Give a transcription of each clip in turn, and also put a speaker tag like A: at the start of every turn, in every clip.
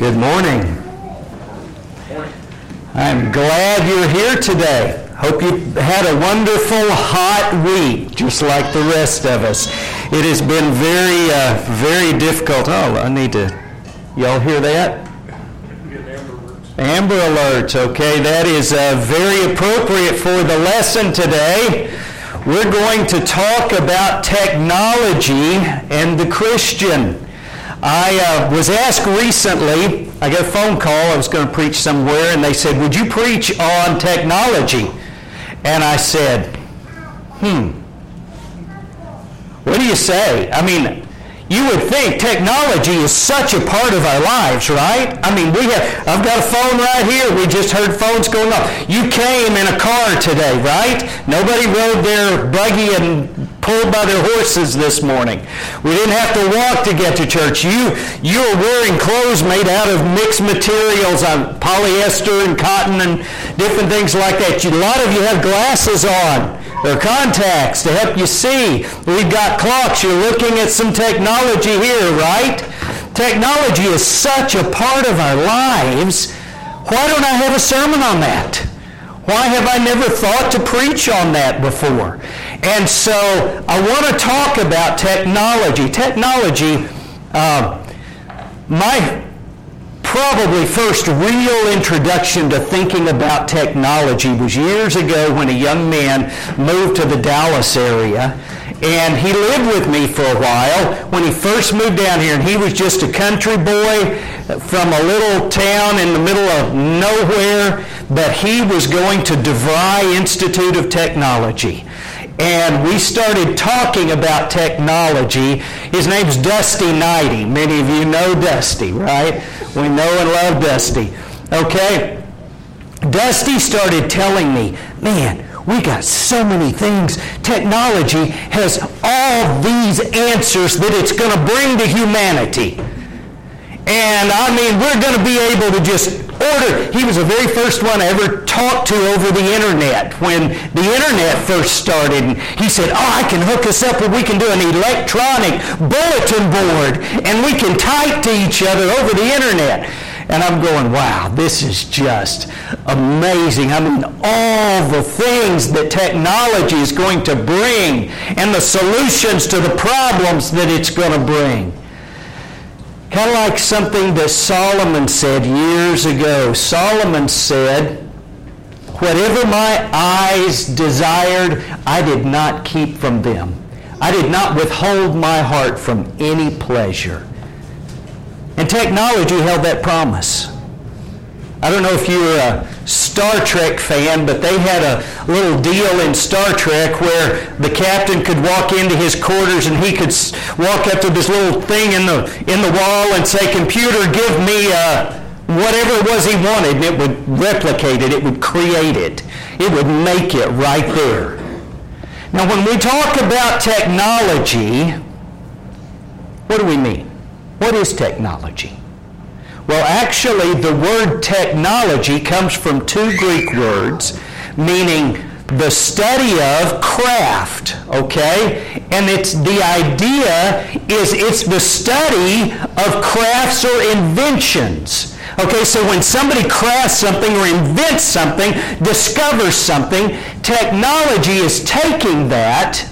A: Good morning. I'm glad you're here today. Hope you had a wonderful hot week, just like the rest of us. It has been very, uh, very difficult. Oh, I need to. Y'all hear that? Amber alerts. Okay, that is uh, very appropriate for the lesson today. We're going to talk about technology and the Christian. I uh, was asked recently, I got a phone call, I was going to preach somewhere, and they said, Would you preach on technology? And I said, Hmm, what do you say? I mean, you would think technology is such a part of our lives, right? I mean, we have, I've got a phone right here. We just heard phones going off. You came in a car today, right? Nobody rode their buggy and pulled by their horses this morning. We didn't have to walk to get to church. You, you are wearing clothes made out of mixed materials on polyester and cotton and different things like that. A lot of you have glasses on or contacts to help you see. We've got clocks. You're looking at some technology here, right? Technology is such a part of our lives. Why don't I have a sermon on that? Why have I never thought to preach on that before? And so I want to talk about technology. Technology, uh, my probably first real introduction to thinking about technology was years ago when a young man moved to the Dallas area. And he lived with me for a while when he first moved down here. And he was just a country boy from a little town in the middle of nowhere. But he was going to DeVry Institute of Technology and we started talking about technology. His name's Dusty Nighty. Many of you know Dusty, right? We know and love Dusty. Okay? Dusty started telling me, man, we got so many things. Technology has all these answers that it's going to bring to humanity. And I mean, we're going to be able to just order. He was the very first one I ever talked to over the internet when the internet first started. And he said, oh, I can hook us up and we can do an electronic bulletin board and we can type to each other over the internet. And I'm going, wow, this is just amazing. I mean, all the things that technology is going to bring and the solutions to the problems that it's going to bring. Kind of like something that Solomon said years ago. Solomon said, Whatever my eyes desired, I did not keep from them. I did not withhold my heart from any pleasure. And technology held that promise. I don't know if you're a Star Trek fan, but they had a little deal in Star Trek where the captain could walk into his quarters and he could walk up to this little thing in the in the wall and say, "Computer, give me uh, whatever it was he wanted," and it would replicate it. It would create it. It would make it right there. Now, when we talk about technology, what do we mean? What is technology? Well, actually, the word technology comes from two Greek words meaning the study of craft, okay? And it's the idea is it's the study of crafts or inventions. Okay, so when somebody crafts something or invents something, discovers something, technology is taking that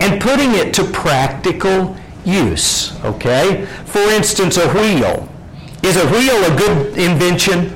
A: and putting it to practical use. Okay? For instance, a wheel. Is a wheel a good invention?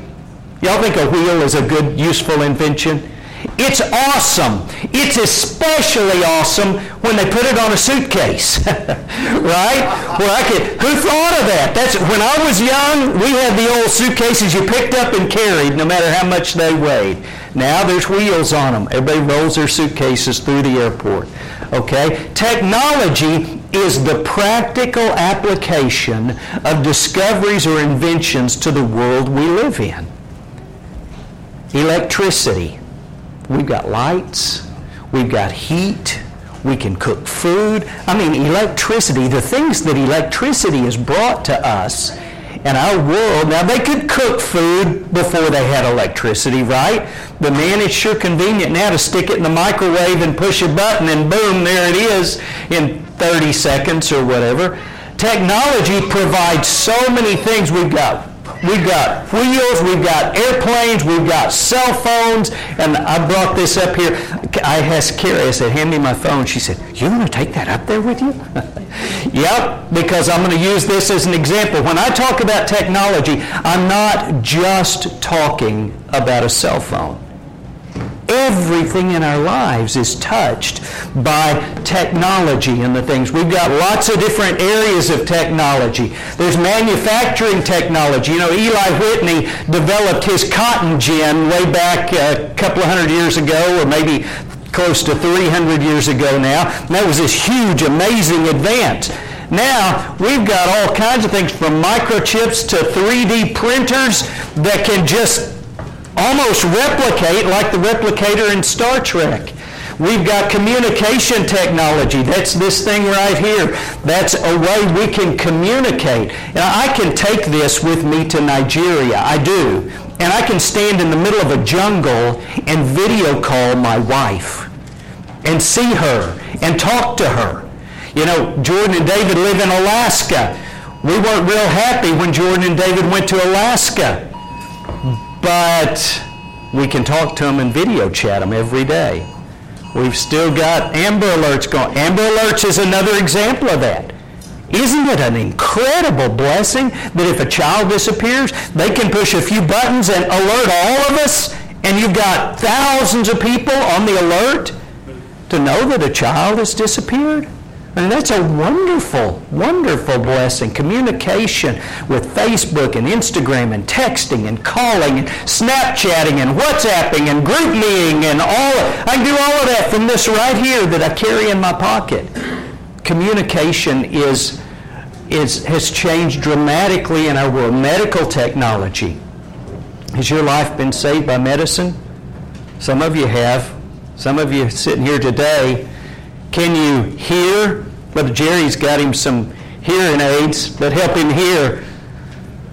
A: Y'all think a wheel is a good, useful invention? It's awesome. It's especially awesome when they put it on a suitcase, right? Well, I could, who thought of that? That's when I was young. We had the old suitcases you picked up and carried, no matter how much they weighed. Now there's wheels on them. Everybody rolls their suitcases through the airport. Okay, technology is the practical application of discoveries or inventions to the world we live in. Electricity. We've got lights, we've got heat, we can cook food. I mean, electricity, the things that electricity has brought to us in our world. Now, they could cook food before they had electricity, right? But man, it's sure convenient now to stick it in the microwave and push a button and boom, there it is in 30 seconds or whatever. Technology provides so many things. We've got We've got wheels, we've got airplanes, we've got cell phones, and I brought this up here. I asked Carrie, I said, hand me my phone. She said, you want to take that up there with you? yep, because I'm going to use this as an example. When I talk about technology, I'm not just talking about a cell phone. Everything in our lives is touched by technology and the things. We've got lots of different areas of technology. There's manufacturing technology. You know, Eli Whitney developed his cotton gin way back a couple of hundred years ago, or maybe close to 300 years ago now. And that was this huge, amazing advance. Now, we've got all kinds of things from microchips to 3D printers that can just almost replicate like the replicator in Star Trek. We've got communication technology. That's this thing right here. That's a way we can communicate. Now, I can take this with me to Nigeria. I do. And I can stand in the middle of a jungle and video call my wife and see her and talk to her. You know, Jordan and David live in Alaska. We weren't real happy when Jordan and David went to Alaska but we can talk to them and video chat them every day. We've still got Amber Alerts going. Amber Alerts is another example of that. Isn't it an incredible blessing that if a child disappears, they can push a few buttons and alert all of us, and you've got thousands of people on the alert to know that a child has disappeared? And that's a wonderful, wonderful blessing. Communication with Facebook and Instagram and texting and calling and Snapchatting and WhatsApping and GroupMeing and all. I can do all of that from this right here that I carry in my pocket. Communication is, is, has changed dramatically in our world. Medical technology. Has your life been saved by medicine? Some of you have. Some of you sitting here today can you hear? Brother Jerry's got him some hearing aids that help him hear.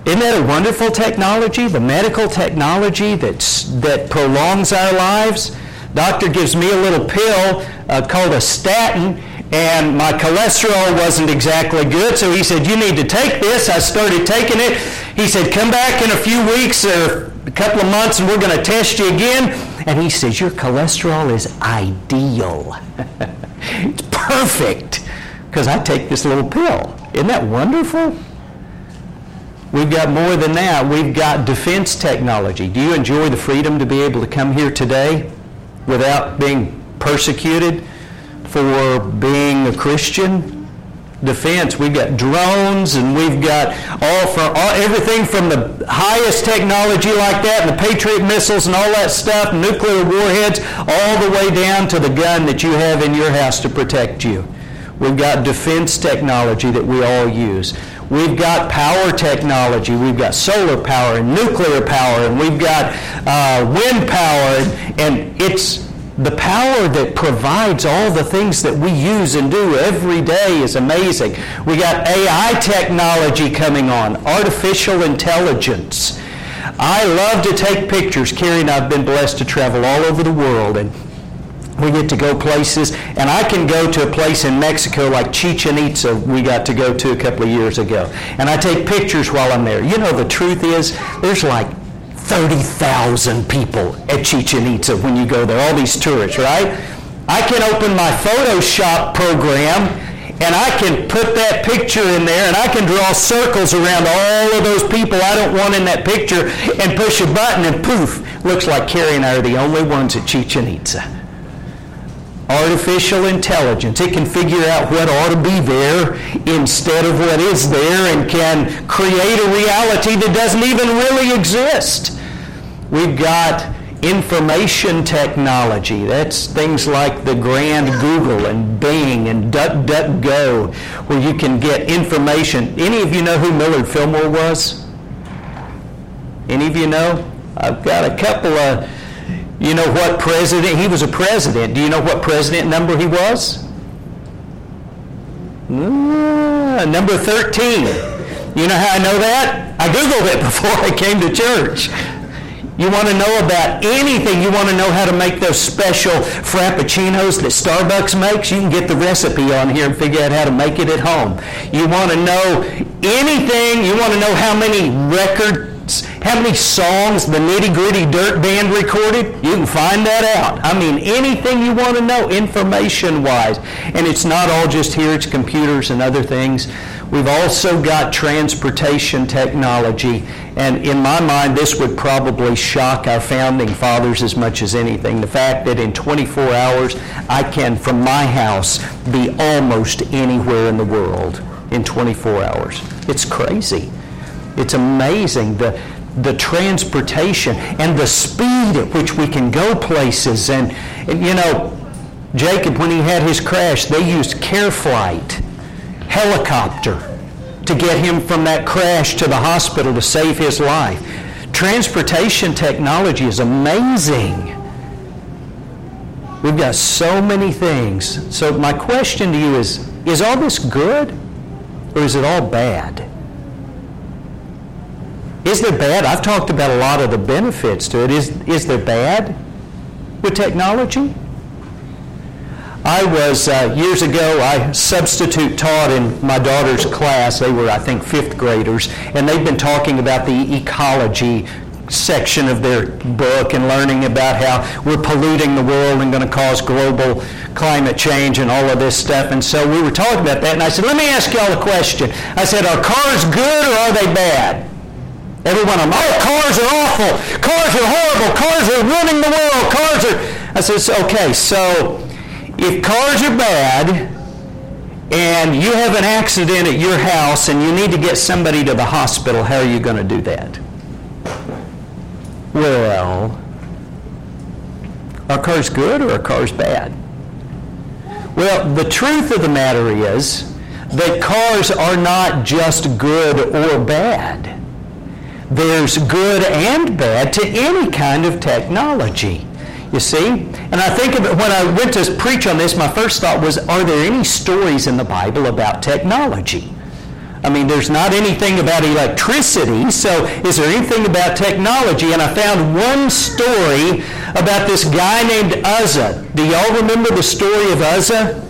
A: Isn't that a wonderful technology? The medical technology that's, that prolongs our lives. Doctor gives me a little pill uh, called a statin, and my cholesterol wasn't exactly good, so he said, You need to take this. I started taking it. He said, Come back in a few weeks or a couple of months, and we're going to test you again. And he says, Your cholesterol is ideal. it's perfect because I take this little pill. Isn't that wonderful? We've got more than that. We've got defense technology. Do you enjoy the freedom to be able to come here today without being persecuted for being a Christian? Defense. We've got drones and we've got all from all, everything from the highest technology like that and the Patriot missiles and all that stuff, nuclear warheads, all the way down to the gun that you have in your house to protect you. We've got defense technology that we all use. We've got power technology. We've got solar power and nuclear power, and we've got uh, wind power, and, and it's the power that provides all the things that we use and do every day is amazing. We got AI technology coming on, artificial intelligence. I love to take pictures. Carrie and I have been blessed to travel all over the world and we get to go places and I can go to a place in Mexico like Chichen Itza we got to go to a couple of years ago. And I take pictures while I'm there. You know the truth is there's like 30,000 people at Chichen Itza when you go there, all these tourists, right? I can open my Photoshop program and I can put that picture in there and I can draw circles around all of those people I don't want in that picture and push a button and poof, looks like Carrie and I are the only ones at Chichen Itza. Artificial intelligence. It can figure out what ought to be there instead of what is there and can create a reality that doesn't even really exist. We've got information technology. That's things like the grand Google and Bing and DuckDuckGo, where you can get information. Any of you know who Millard Fillmore was? Any of you know? I've got a couple of, you know what president, he was a president. Do you know what president number he was? Uh, number 13. You know how I know that? I Googled it before I came to church. You want to know about anything. You want to know how to make those special frappuccinos that Starbucks makes. You can get the recipe on here and figure out how to make it at home. You want to know anything. You want to know how many record how many songs the Nitty Gritty Dirt Band recorded? You can find that out. I mean, anything you want to know, information wise. And it's not all just here, it's computers and other things. We've also got transportation technology. And in my mind, this would probably shock our founding fathers as much as anything. The fact that in 24 hours, I can, from my house, be almost anywhere in the world in 24 hours. It's crazy. It's amazing the, the transportation and the speed at which we can go places. And, and you know, Jacob, when he had his crash, they used CareFlight, helicopter, to get him from that crash to the hospital to save his life. Transportation technology is amazing. We've got so many things. So my question to you is, is all this good or is it all bad? Is there bad? I've talked about a lot of the benefits to it. Is, is there bad with technology? I was, uh, years ago, I substitute taught in my daughter's class. They were, I think, fifth graders, and they've been talking about the ecology section of their book and learning about how we're polluting the world and going to cause global climate change and all of this stuff. And so we were talking about that, and I said, let me ask y'all a question. I said, are cars good or are they bad? Every one of them. Oh, cars are awful. Cars are horrible. Cars are ruining the world. Cars are. I said, okay, so if cars are bad and you have an accident at your house and you need to get somebody to the hospital, how are you going to do that? Well, are cars good or are cars bad? Well, the truth of the matter is that cars are not just good or bad there's good and bad to any kind of technology. You see? And I think of it, when I went to preach on this, my first thought was, are there any stories in the Bible about technology? I mean, there's not anything about electricity, so is there anything about technology? And I found one story about this guy named Uzzah. Do y'all remember the story of Uzzah?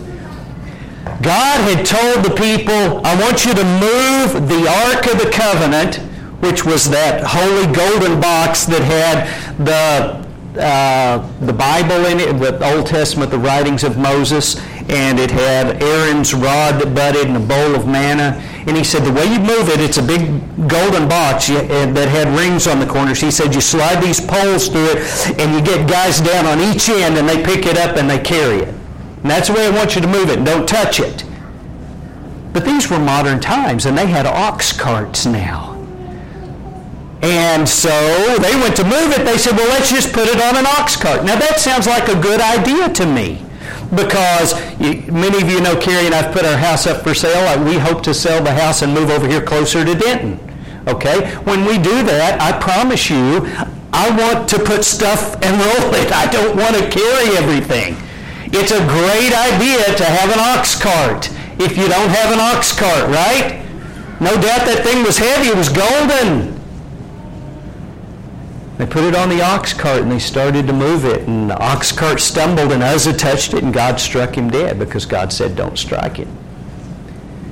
A: God had told the people, I want you to move the Ark of the Covenant which was that holy golden box that had the uh, the Bible in it, the Old Testament, the writings of Moses, and it had Aaron's rod that budded and a bowl of manna. And he said, the way you move it, it's a big golden box that had rings on the corners. He said, you slide these poles through it, and you get guys down on each end, and they pick it up and they carry it. And that's the way I want you to move it. Don't touch it. But these were modern times, and they had ox carts now. And so they went to move it. They said, well, let's just put it on an ox cart. Now that sounds like a good idea to me because you, many of you know Carrie and I've put our house up for sale. We hope to sell the house and move over here closer to Denton. Okay? When we do that, I promise you, I want to put stuff and roll it. I don't want to carry everything. It's a great idea to have an ox cart if you don't have an ox cart, right? No doubt that thing was heavy. It was golden. They put it on the ox cart and they started to move it. And the ox cart stumbled and Uzzah touched it and God struck him dead because God said, don't strike it.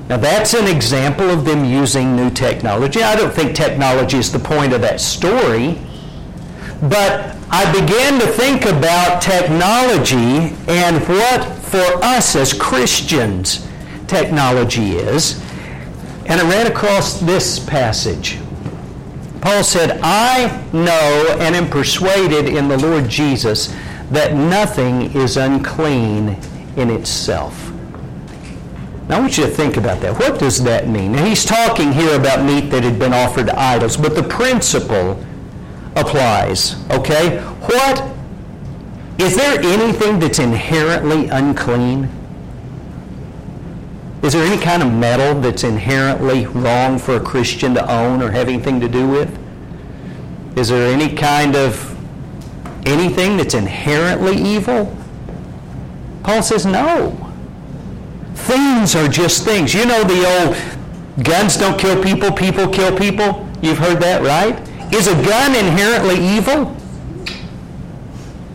A: Now that's an example of them using new technology. I don't think technology is the point of that story. But I began to think about technology and what for us as Christians technology is. And I ran across this passage. Paul said, I know and am persuaded in the Lord Jesus that nothing is unclean in itself. Now I want you to think about that. What does that mean? Now, he's talking here about meat that had been offered to idols, but the principle applies. Okay? What is there anything that's inherently unclean? Is there any kind of metal that's inherently wrong for a Christian to own or have anything to do with? Is there any kind of anything that's inherently evil? Paul says no. Things are just things. You know the old guns don't kill people, people kill people? You've heard that, right? Is a gun inherently evil?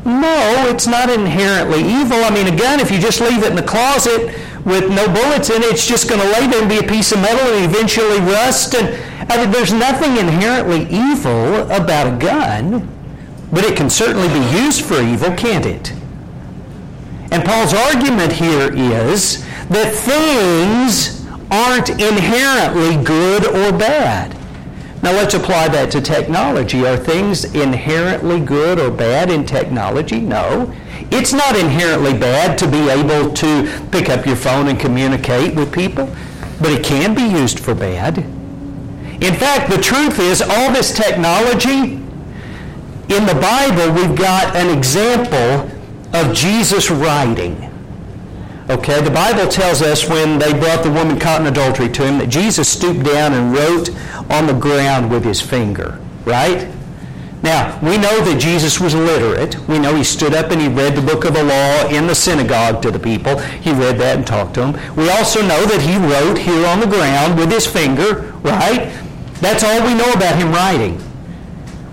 A: No, it's not inherently evil. I mean, a gun, if you just leave it in the closet with no bullets in it. It's just going to lay there and be a piece of metal and eventually rust. And I mean, there's nothing inherently evil about a gun, but it can certainly be used for evil, can't it? And Paul's argument here is that things aren't inherently good or bad. Now let's apply that to technology. Are things inherently good or bad in technology? No. It's not inherently bad to be able to pick up your phone and communicate with people, but it can be used for bad. In fact, the truth is all this technology, in the Bible, we've got an example of Jesus writing. Okay, the Bible tells us when they brought the woman caught in adultery to him that Jesus stooped down and wrote on the ground with his finger, right? Now, we know that Jesus was literate. We know he stood up and he read the book of the law in the synagogue to the people. He read that and talked to them. We also know that he wrote here on the ground with his finger, right? That's all we know about him writing.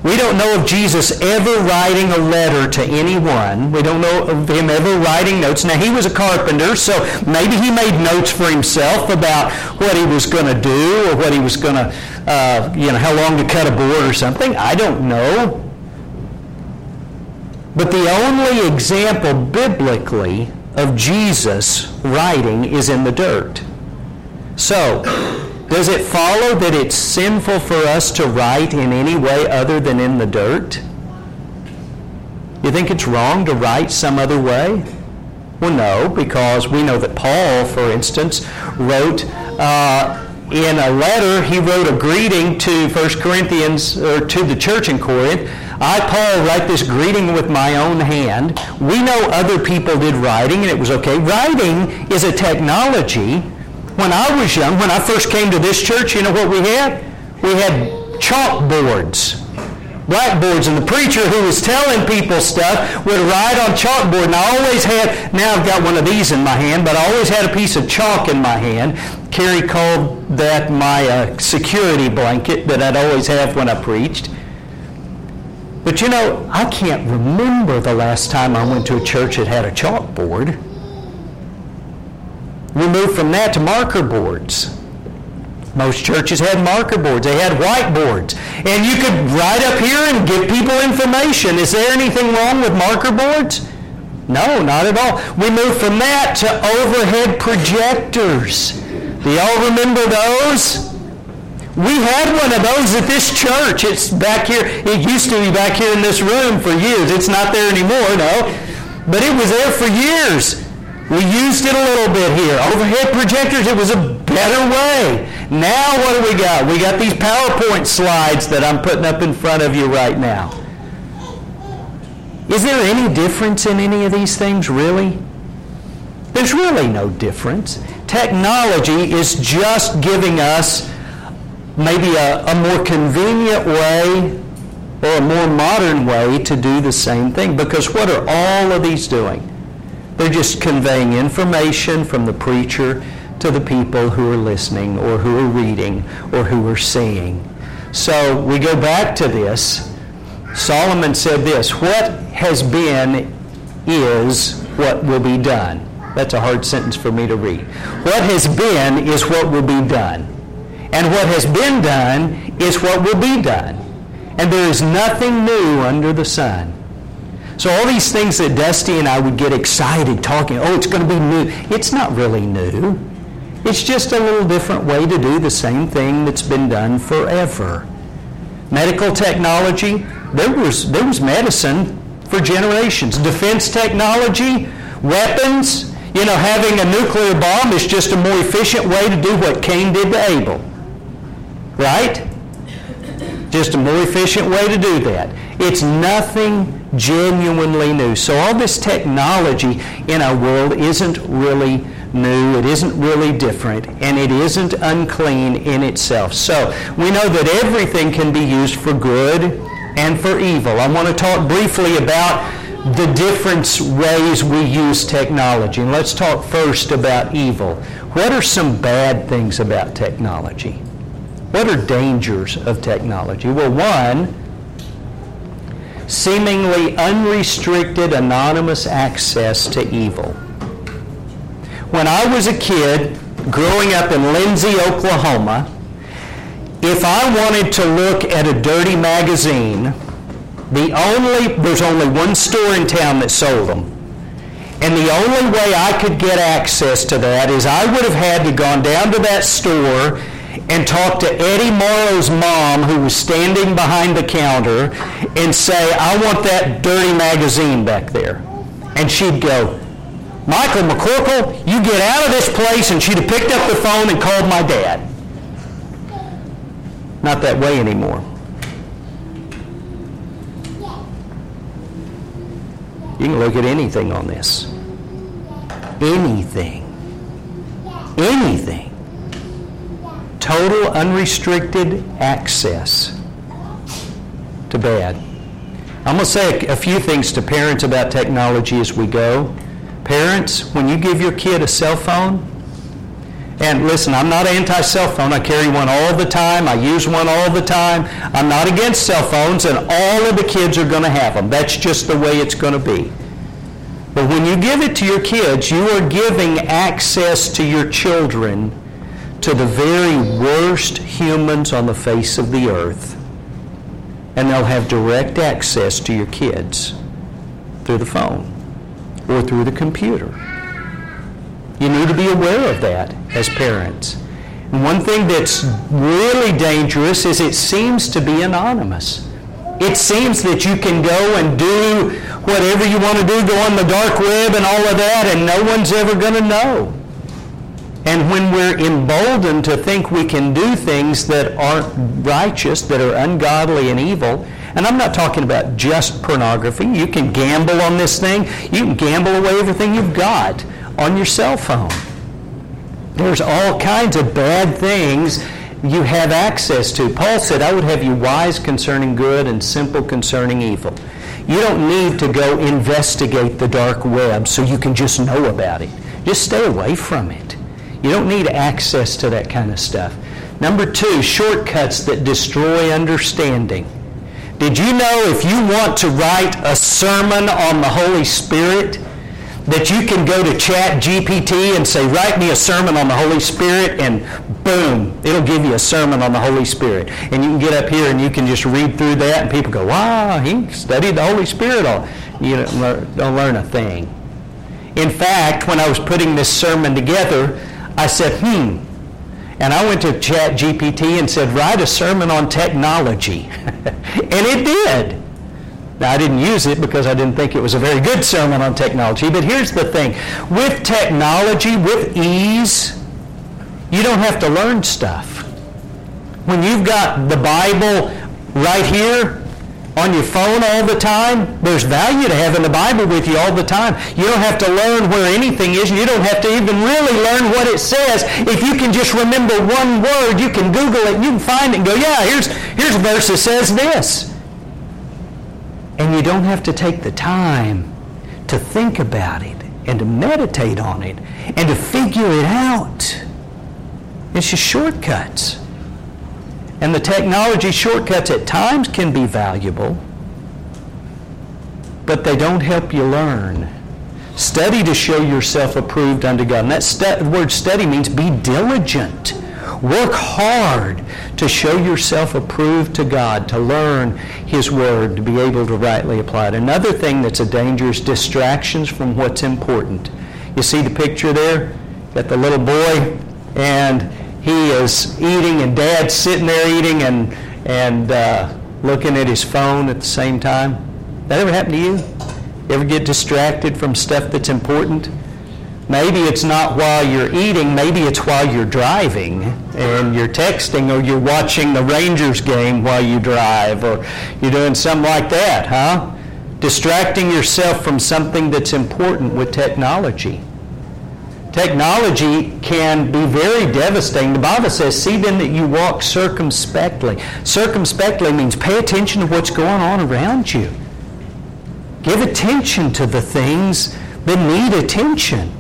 A: We don't know of Jesus ever writing a letter to anyone. We don't know of him ever writing notes. Now, he was a carpenter, so maybe he made notes for himself about what he was going to do or what he was going to, uh, you know, how long to cut a board or something. I don't know. But the only example biblically of Jesus writing is in the dirt. So, does it follow that it's sinful for us to write in any way other than in the dirt? You think it's wrong to write some other way? Well, no, because we know that Paul, for instance, wrote uh, in a letter, he wrote a greeting to 1 Corinthians, or to the church in Corinth. I, Paul, write this greeting with my own hand. We know other people did writing, and it was okay. Writing is a technology when I was young, when I first came to this church, you know what we had? We had chalkboards, blackboards, and the preacher who was telling people stuff would write on chalkboard. And I always had, now I've got one of these in my hand, but I always had a piece of chalk in my hand. Carrie called that my uh, security blanket that I'd always have when I preached. But you know, I can't remember the last time I went to a church that had a chalkboard. We moved from that to marker boards. Most churches had marker boards. They had whiteboards. And you could write up here and give people information. Is there anything wrong with marker boards? No, not at all. We moved from that to overhead projectors. Do y'all remember those? We had one of those at this church. It's back here. It used to be back here in this room for years. It's not there anymore, no. But it was there for years. We used it a little bit here. Overhead projectors, it was a better way. Now what do we got? We got these PowerPoint slides that I'm putting up in front of you right now. Is there any difference in any of these things, really? There's really no difference. Technology is just giving us maybe a, a more convenient way or a more modern way to do the same thing. Because what are all of these doing? They're just conveying information from the preacher to the people who are listening or who are reading or who are seeing. So we go back to this. Solomon said this What has been is what will be done. That's a hard sentence for me to read. What has been is what will be done. And what has been done is what will be done. And there is nothing new under the sun. So all these things that Dusty and I would get excited talking, oh, it's going to be new. It's not really new. It's just a little different way to do the same thing that's been done forever. Medical technology, there was, there was medicine for generations. Defense technology, weapons, you know, having a nuclear bomb is just a more efficient way to do what Cain did to Abel. Right? Just a more efficient way to do that. It's nothing genuinely new. So all this technology in our world isn't really new, it isn't really different, and it isn't unclean in itself. So we know that everything can be used for good and for evil. I want to talk briefly about the different ways we use technology. And let's talk first about evil. What are some bad things about technology? What are dangers of technology? Well, one, seemingly unrestricted anonymous access to evil. when I was a kid growing up in Lindsay, Oklahoma, if I wanted to look at a dirty magazine, the only there's only one store in town that sold them. And the only way I could get access to that is I would have had to gone down to that store and talk to Eddie Morrow's mom who was standing behind the counter and say, I want that dirty magazine back there. And she'd go, Michael McCorkle, you get out of this place, and she'd have picked up the phone and called my dad. Not that way anymore. You can look at anything on this. Anything. Anything. Total unrestricted access to bad. I'm going to say a, few things to parents about technology as we go. Parents, when you give your kid a cell phone, and listen, I'm not anti cell phone. I carry one all the time. I use one all the time. I'm not against cell phones, and all of the kids are going to have them. That's just the way it's going to be. But when you give it to your kids, you are giving access to your children to the very worst humans on the face of the earth. And they'll have direct access to your kids through the phone or through the computer. You need to be aware of that as parents. And one thing that's really dangerous is it seems to be anonymous. It seems that you can go and do whatever you want to do, go on the dark web and all of that, and no one's ever going to know. And when we're emboldened to think we can do things that aren't righteous, that are ungodly and evil, and I'm not talking about just pornography. You can gamble on this thing. You can gamble away everything you've got on your cell phone. There's all kinds of bad things you have access to. Paul said, I would have you wise concerning good and simple concerning evil. You don't need to go investigate the dark web so you can just know about it. Just stay away from it. You don't need access to that kind of stuff. Number two, shortcuts that destroy understanding. Did you know if you want to write a sermon on the Holy Spirit, that you can go to chat GPT and say, write me a sermon on the Holy Spirit, and boom, it'll give you a sermon on the Holy Spirit. And you can get up here and you can just read through that, and people go, wow, he studied the Holy Spirit all. You don't learn, don't learn a thing. In fact, when I was putting this sermon together, I said, hmm. And I went to chat GPT and said, write a sermon on technology. and it did. Now, I didn't use it because I didn't think it was a very good sermon on technology, but here's the thing. With technology, with ease, you don't have to learn stuff. When you've got the Bible right here on your phone all the time, there's value to having the Bible with you all the time. You don't have to learn where anything is. You don't have to even really learn what it says. If you can just remember one word, you can Google it, you can find it and go, yeah, here's, here's a verse that says this. And you don't have to take the time to think about it and to meditate on it and to figure it out. It's just shortcuts. And the technology shortcuts at times can be valuable, but they don't help you learn. Study to show yourself approved unto God. And that word study means be diligent. Work hard to show yourself approved to God, to learn His Word, to be able to rightly apply it. Another thing that's a danger is distractions from what's important. You see the picture there? Got the little boy, and he is eating, and dad's sitting there eating and, and uh, looking at his phone at the same time. That ever happen to you? You ever get distracted from stuff that's important? Maybe it's not while you're eating, maybe it's while you're driving and you're texting or you're watching the Rangers game while you drive or you're doing something like that, huh? Distracting yourself from something that's important with technology. Technology can be very devastating. The Bible says, see then that you walk circumspectly. Circumspectly means pay attention to what's going on around you. Give attention to the things that need attention.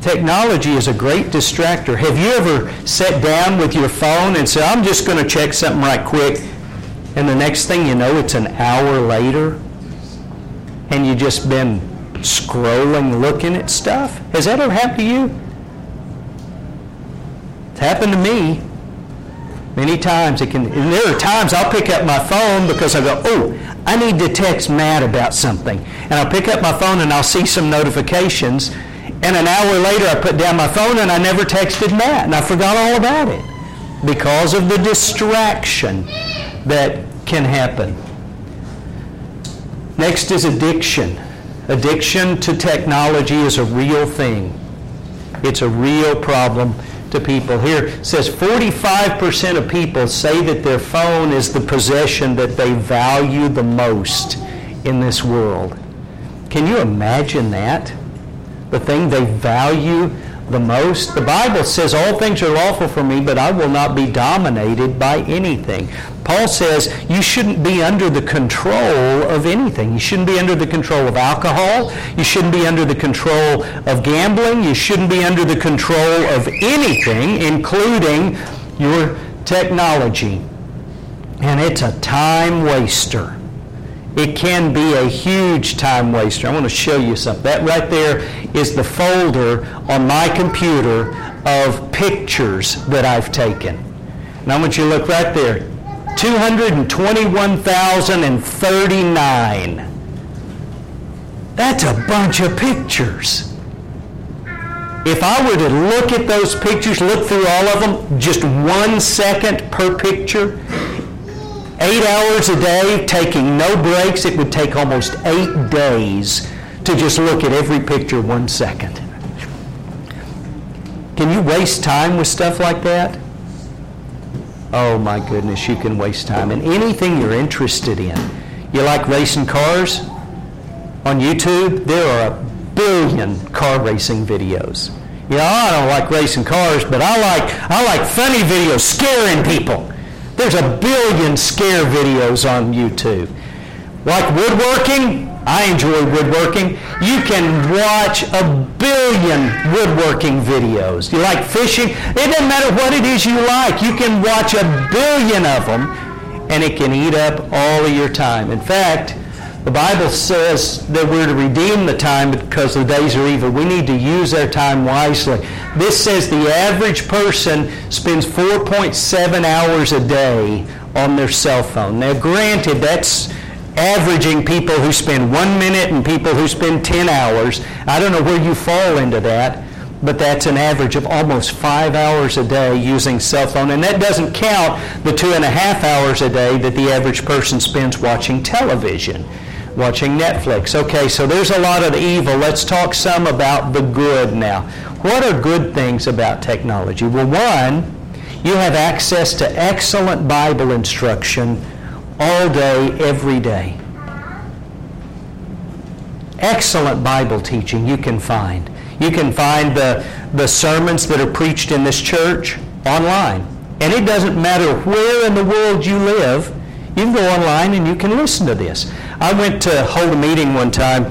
A: Technology is a great distractor. Have you ever sat down with your phone and said, I'm just going to check something right quick, and the next thing you know, it's an hour later, and you've just been scrolling, looking at stuff. Has that ever happened to you? It's happened to me. Many times it can, and there are times I'll pick up my phone because I go, oh, I need to text Matt about something. And I'll pick up my phone and I'll see some notifications. And an hour later I put down my phone and I never texted Matt and I forgot all about it because of the distraction that can happen. Next is addiction. Addiction to technology is a real thing. It's a real problem to people. Here says 45% of people say that their phone is the possession that they value the most in this world. Can you imagine that? The thing they value the most. The Bible says all things are lawful for me, but I will not be dominated by anything. Paul says you shouldn't be under the control of anything. You shouldn't be under the control of alcohol. You shouldn't be under the control of gambling. You shouldn't be under the control of anything, including your technology. And it's a time waster. It can be a huge time waster. I want to show you something. That right there is the folder on my computer of pictures that I've taken. And I want you to look right there. 221,039. That's a bunch of pictures. If I were to look at those pictures, look through all of them, just one second per picture, eight hours a day, taking no breaks, it would take almost eight days to just look at every picture one second. Can you waste time with stuff like that? Oh my goodness, you can waste time in anything you're interested in. You like racing cars? On YouTube, there are a billion car racing videos. You know, I don't like racing cars, but I like I like funny videos scaring people. There's a billion scare videos on YouTube. Like woodworking, I enjoy woodworking. You can watch a billion woodworking videos. You like fishing? It doesn't matter what it is you like. You can watch a billion of them, and it can eat up all of your time. In fact, the Bible says that we're to redeem the time because the days are evil. We need to use our time wisely. This says the average person spends 4.7 hours a day on their cell phone. Now, granted, that's averaging people who spend one minute and people who spend 10 hours. I don't know where you fall into that, but that's an average of almost five hours a day using cell phone. And that doesn't count the two and a half hours a day that the average person spends watching television watching Netflix. Okay, so there's a lot of evil. Let's talk some about the good now. What are good things about technology? Well, one, you have access to excellent Bible instruction all day, every day. Excellent Bible teaching you can find. You can find the, the sermons that are preached in this church online. And it doesn't matter where in the world you live, you can go online and you can listen to this. I went to hold a meeting one time,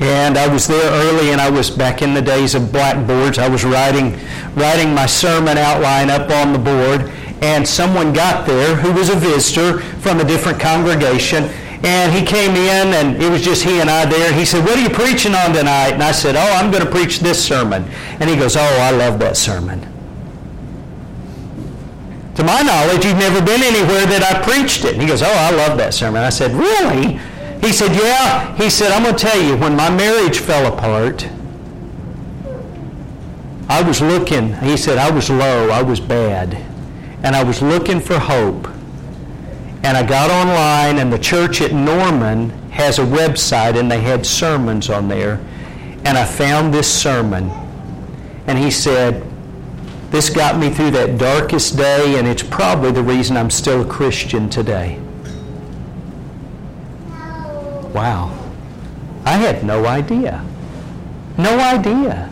A: and I was there early, and I was back in the days of blackboards. I was writing, writing my sermon outline up on the board, and someone got there who was a visitor from a different congregation, and he came in, and it was just he and I there. He said, What are you preaching on tonight? And I said, Oh, I'm going to preach this sermon. And he goes, Oh, I love that sermon. To my knowledge, you've never been anywhere that I preached it. And he goes, Oh, I love that sermon. I said, Really? He said, Yeah. He said, I'm going to tell you, when my marriage fell apart, I was looking, he said, I was low, I was bad, and I was looking for hope. And I got online, and the church at Norman has a website, and they had sermons on there. And I found this sermon. And he said, This got me through that darkest day, and it's probably the reason I'm still a Christian today. Wow. I had no idea. No idea.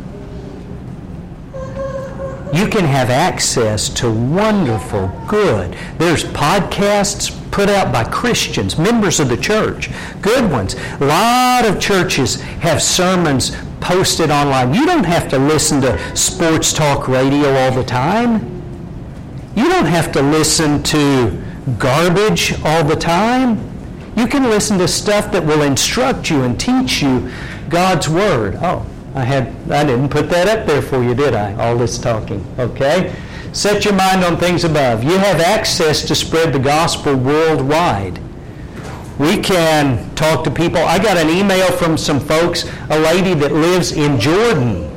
A: You can have access to wonderful, good. There's podcasts put out by Christians, members of the church, good ones. A lot of churches have sermons posted online. You don't have to listen to sports talk radio all the time. You don't have to listen to garbage all the time. You can listen to stuff that will instruct you and teach you God's Word. Oh, I had I didn't put that up there for you, did I? All this talking. Okay? Set your mind on things above. You have access to spread the gospel worldwide. We can talk to people. I got an email from some folks, a lady that lives in Jordan,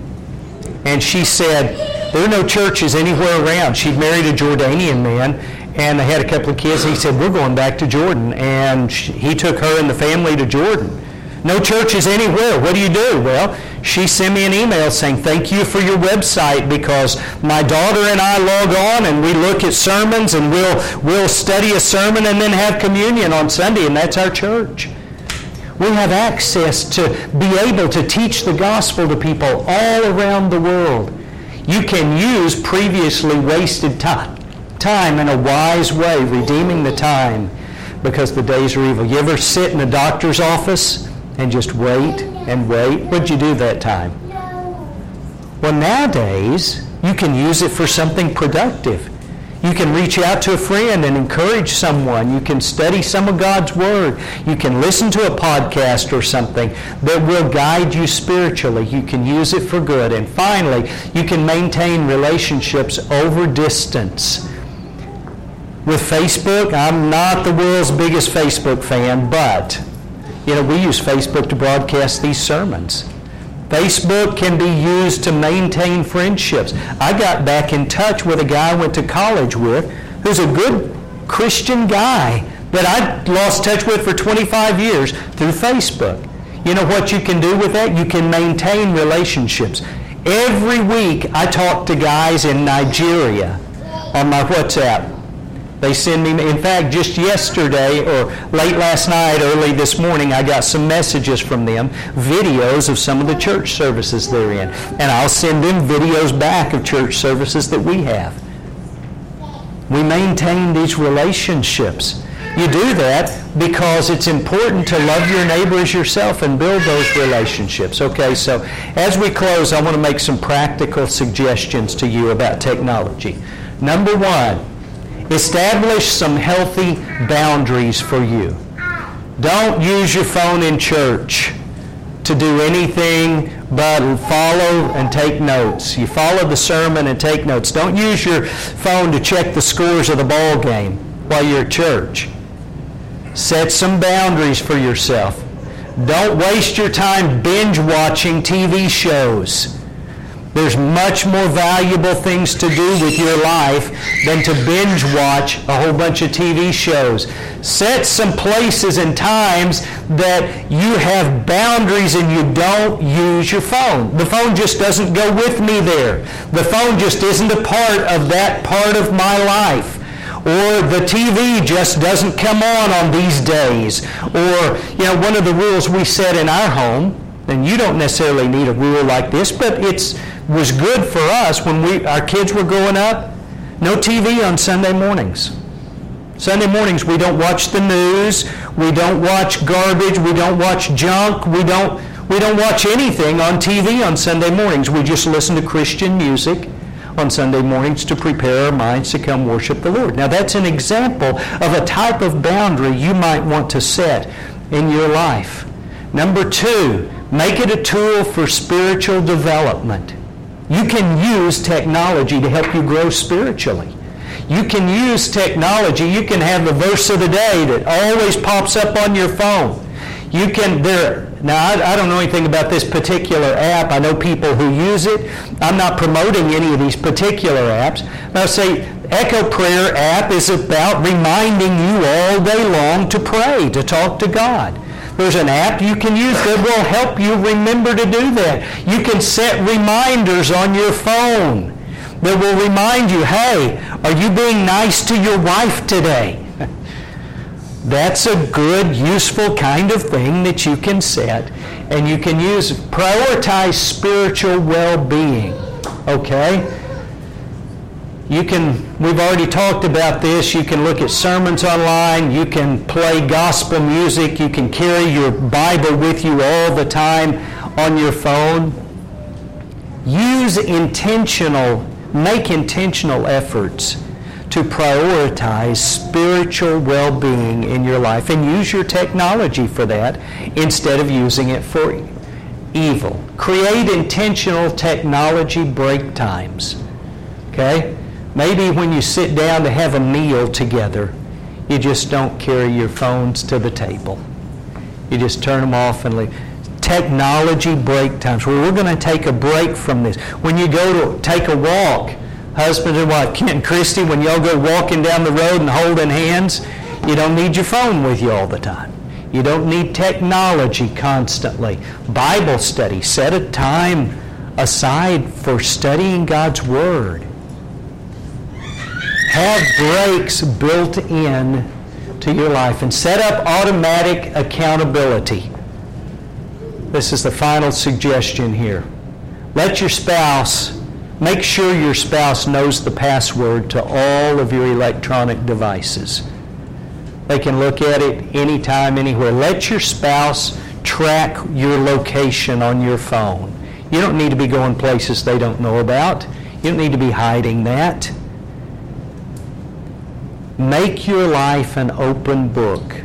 A: and she said there are no churches anywhere around. She'd married a Jordanian man, and they had a couple of kids. He said, We're going back to Jordan. And she, he took her and the family to Jordan. No churches anywhere. What do you do? Well, she sent me an email saying, Thank you for your website because my daughter and I log on and we look at sermons and we'll, we'll study a sermon and then have communion on Sunday, and that's our church. We have access to be able to teach the gospel to people all around the world. You can use previously wasted time, time in a wise way, redeeming the time because the days are evil. You ever sit in a doctor's office and just wait and wait? What'd you do that time? Well, nowadays, you can use it for something productive. You can reach out to a friend and encourage someone. You can study some of God's Word. You can listen to a podcast or something that will guide you spiritually. You can use it for good. And finally, you can maintain relationships over distance. With Facebook, I'm not the world's biggest Facebook fan, but you know, we use Facebook to broadcast these sermons. Facebook can be used to maintain friendships. I got back in touch with a guy I went to college with who's a good Christian guy that I lost touch with for 25 years through Facebook. You know what you can do with that? You can maintain relationships. Every week I talk to guys in Nigeria on my WhatsApp. They send me, in fact, just yesterday or late last night, early this morning, I got some messages from them, videos of some of the church services they're in. And I'll send them videos back of church services that we have. We maintain these relationships. You do that because it's important to love your neighbor as yourself and build those relationships. Okay, so as we close, I want to make some practical suggestions to you about technology. Number one, establish some healthy boundaries for you. Don't use your phone in church to do anything but follow and take notes. You follow the sermon and take notes. Don't use your phone to check the scores of the ball game while you're at church. Set some boundaries for yourself. Don't waste your time binge watching TV shows. There's much more valuable things to do with your life than to binge watch a whole bunch of TV shows. Set some places and times that you have boundaries and you don't use your phone. The phone just doesn't go with me there. The phone just isn't a part of that part of my life or the TV just doesn't come on on these days, or you know one of the rules we set in our home, and you don't necessarily need a rule like this, but it's was good for us when we our kids were growing up. No TV on Sunday mornings. Sunday mornings we don't watch the news, we don't watch garbage, we don't watch junk, we don't we don't watch anything on TV on Sunday mornings. We just listen to Christian music on Sunday mornings to prepare our minds to come worship the Lord. Now that's an example of a type of boundary you might want to set in your life. Number 2, make it a tool for spiritual development. You can use technology to help you grow spiritually. You can use technology. You can have the verse of the day that always pops up on your phone. You can there. Now I, I don't know anything about this particular app. I know people who use it. I'm not promoting any of these particular apps. Now say Echo Prayer app is about reminding you all day long to pray, to talk to God. There's an app you can use that will help you remember to do that. You can set reminders on your phone that will remind you, hey, are you being nice to your wife today? That's a good, useful kind of thing that you can set. And you can use, prioritize spiritual well-being. Okay? You can, we've already talked about this. You can look at sermons online. You can play gospel music. You can carry your Bible with you all the time on your phone. Use intentional, make intentional efforts to prioritize spiritual well being in your life and use your technology for that instead of using it for evil. Create intentional technology break times. Okay? Maybe when you sit down to have a meal together, you just don't carry your phones to the table. You just turn them off and leave. Technology break times. We're going to take a break from this. When you go to take a walk, husband and wife, Kent and Christy, when y'all go walking down the road and holding hands, you don't need your phone with you all the time. You don't need technology constantly. Bible study, set a time aside for studying God's Word. Have breaks built in to your life and set up automatic accountability. This is the final suggestion here. Let your spouse, make sure your spouse knows the password to all of your electronic devices. They can look at it anytime, anywhere. Let your spouse track your location on your phone. You don't need to be going places they don't know about. You don't need to be hiding that. Make your life an open book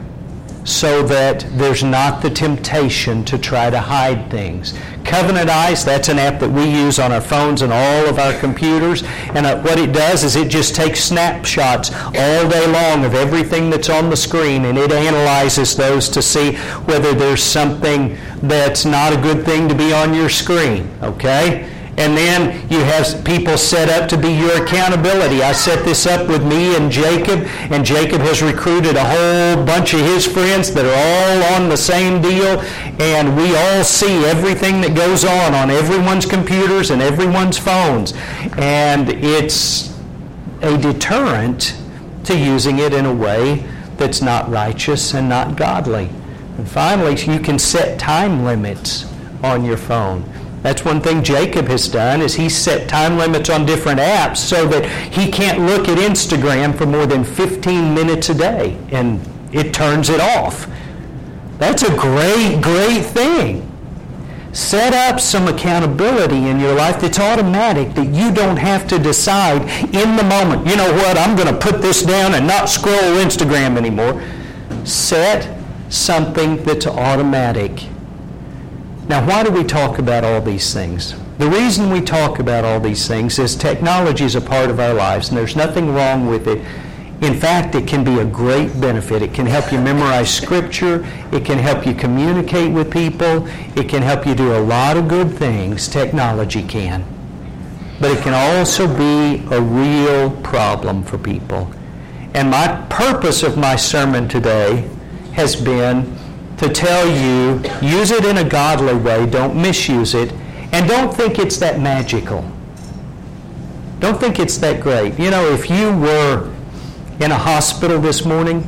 A: so that there's not the temptation to try to hide things. Covenant Eyes, that's an app that we use on our phones and all of our computers. And uh, what it does is it just takes snapshots all day long of everything that's on the screen and it analyzes those to see whether there's something that's not a good thing to be on your screen. Okay? And then you have people set up to be your accountability. I set this up with me and Jacob, and Jacob has recruited a whole bunch of his friends that are all on the same deal, and we all see everything that goes on on everyone's computers and everyone's phones. And it's a deterrent to using it in a way that's not righteous and not godly. And finally, you can set time limits on your phone. That's one thing Jacob has done is he set time limits on different apps so that he can't look at Instagram for more than 15 minutes a day and it turns it off. That's a great, great thing. Set up some accountability in your life that's automatic that you don't have to decide in the moment. You know what? I'm going to put this down and not scroll Instagram anymore. Set something that's automatic now, why do we talk about all these things? The reason we talk about all these things is technology is a part of our lives, and there's nothing wrong with it. In fact, it can be a great benefit. It can help you memorize Scripture. It can help you communicate with people. It can help you do a lot of good things. Technology can. But it can also be a real problem for people. And my purpose of my sermon today has been to tell you use it in a godly way, don't misuse it, and don't think it's that magical. Don't think it's that great. You know, if you were in a hospital this morning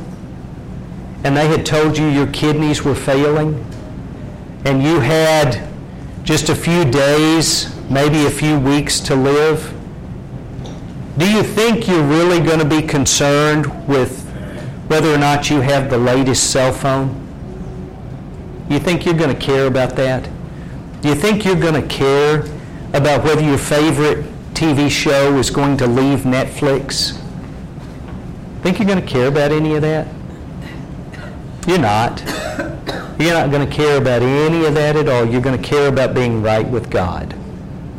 A: and they had told you your kidneys were failing and you had just a few days, maybe a few weeks to live, do you think you're really going to be concerned with whether or not you have the latest cell phone? You think you're going to care about that? Do you think you're going to care about whether your favorite TV show is going to leave Netflix? Think you're going to care about any of that? You're not. You're not going to care about any of that at all. You're going to care about being right with God.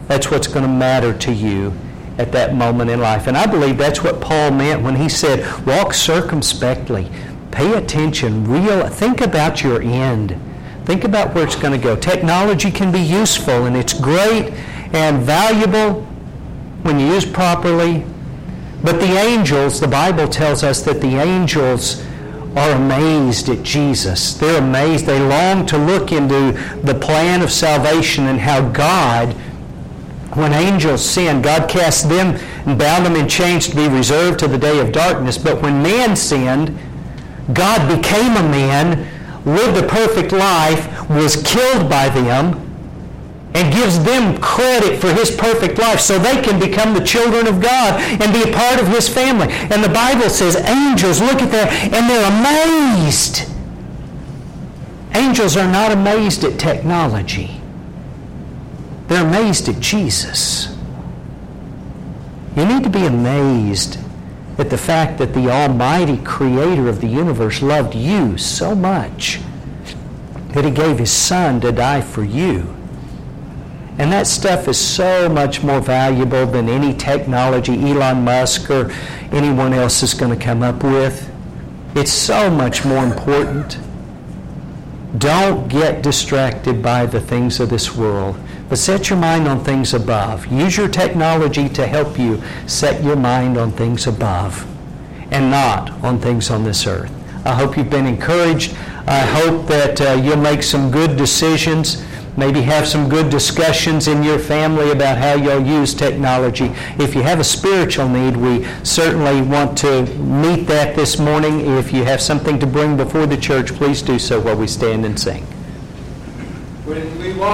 A: That's what's going to matter to you at that moment in life. And I believe that's what Paul meant when he said, walk circumspectly, pay attention, real, think about your end. Think about where it's going to go. Technology can be useful and it's great and valuable when used properly. But the angels, the Bible tells us that the angels are amazed at Jesus. They're amazed. They long to look into the plan of salvation and how God, when angels sinned, God cast them and bound them in chains to be reserved to the day of darkness. But when man sinned, God became a man lived a perfect life, was killed by them, and gives them credit for his perfect life so they can become the children of God and be a part of his family. And the Bible says angels look at that and they're amazed. Angels are not amazed at technology. They're amazed at Jesus. You need to be amazed at the fact that the Almighty Creator of the universe loved you so much that He gave His Son to die for you. And that stuff is so much more valuable than any technology Elon Musk or anyone else is going to come up with. It's so much more important. Don't get distracted by the things of this world, but set your mind on things above. Use your technology to help you set your mind on things above and not on things on this earth. I hope you've been encouraged. I hope that uh, you'll make some good decisions. Maybe have some good discussions in your family about how you'll use technology. If you have a spiritual need, we certainly want to meet that this morning. If you have something to bring before the church, please do so while we stand and sing.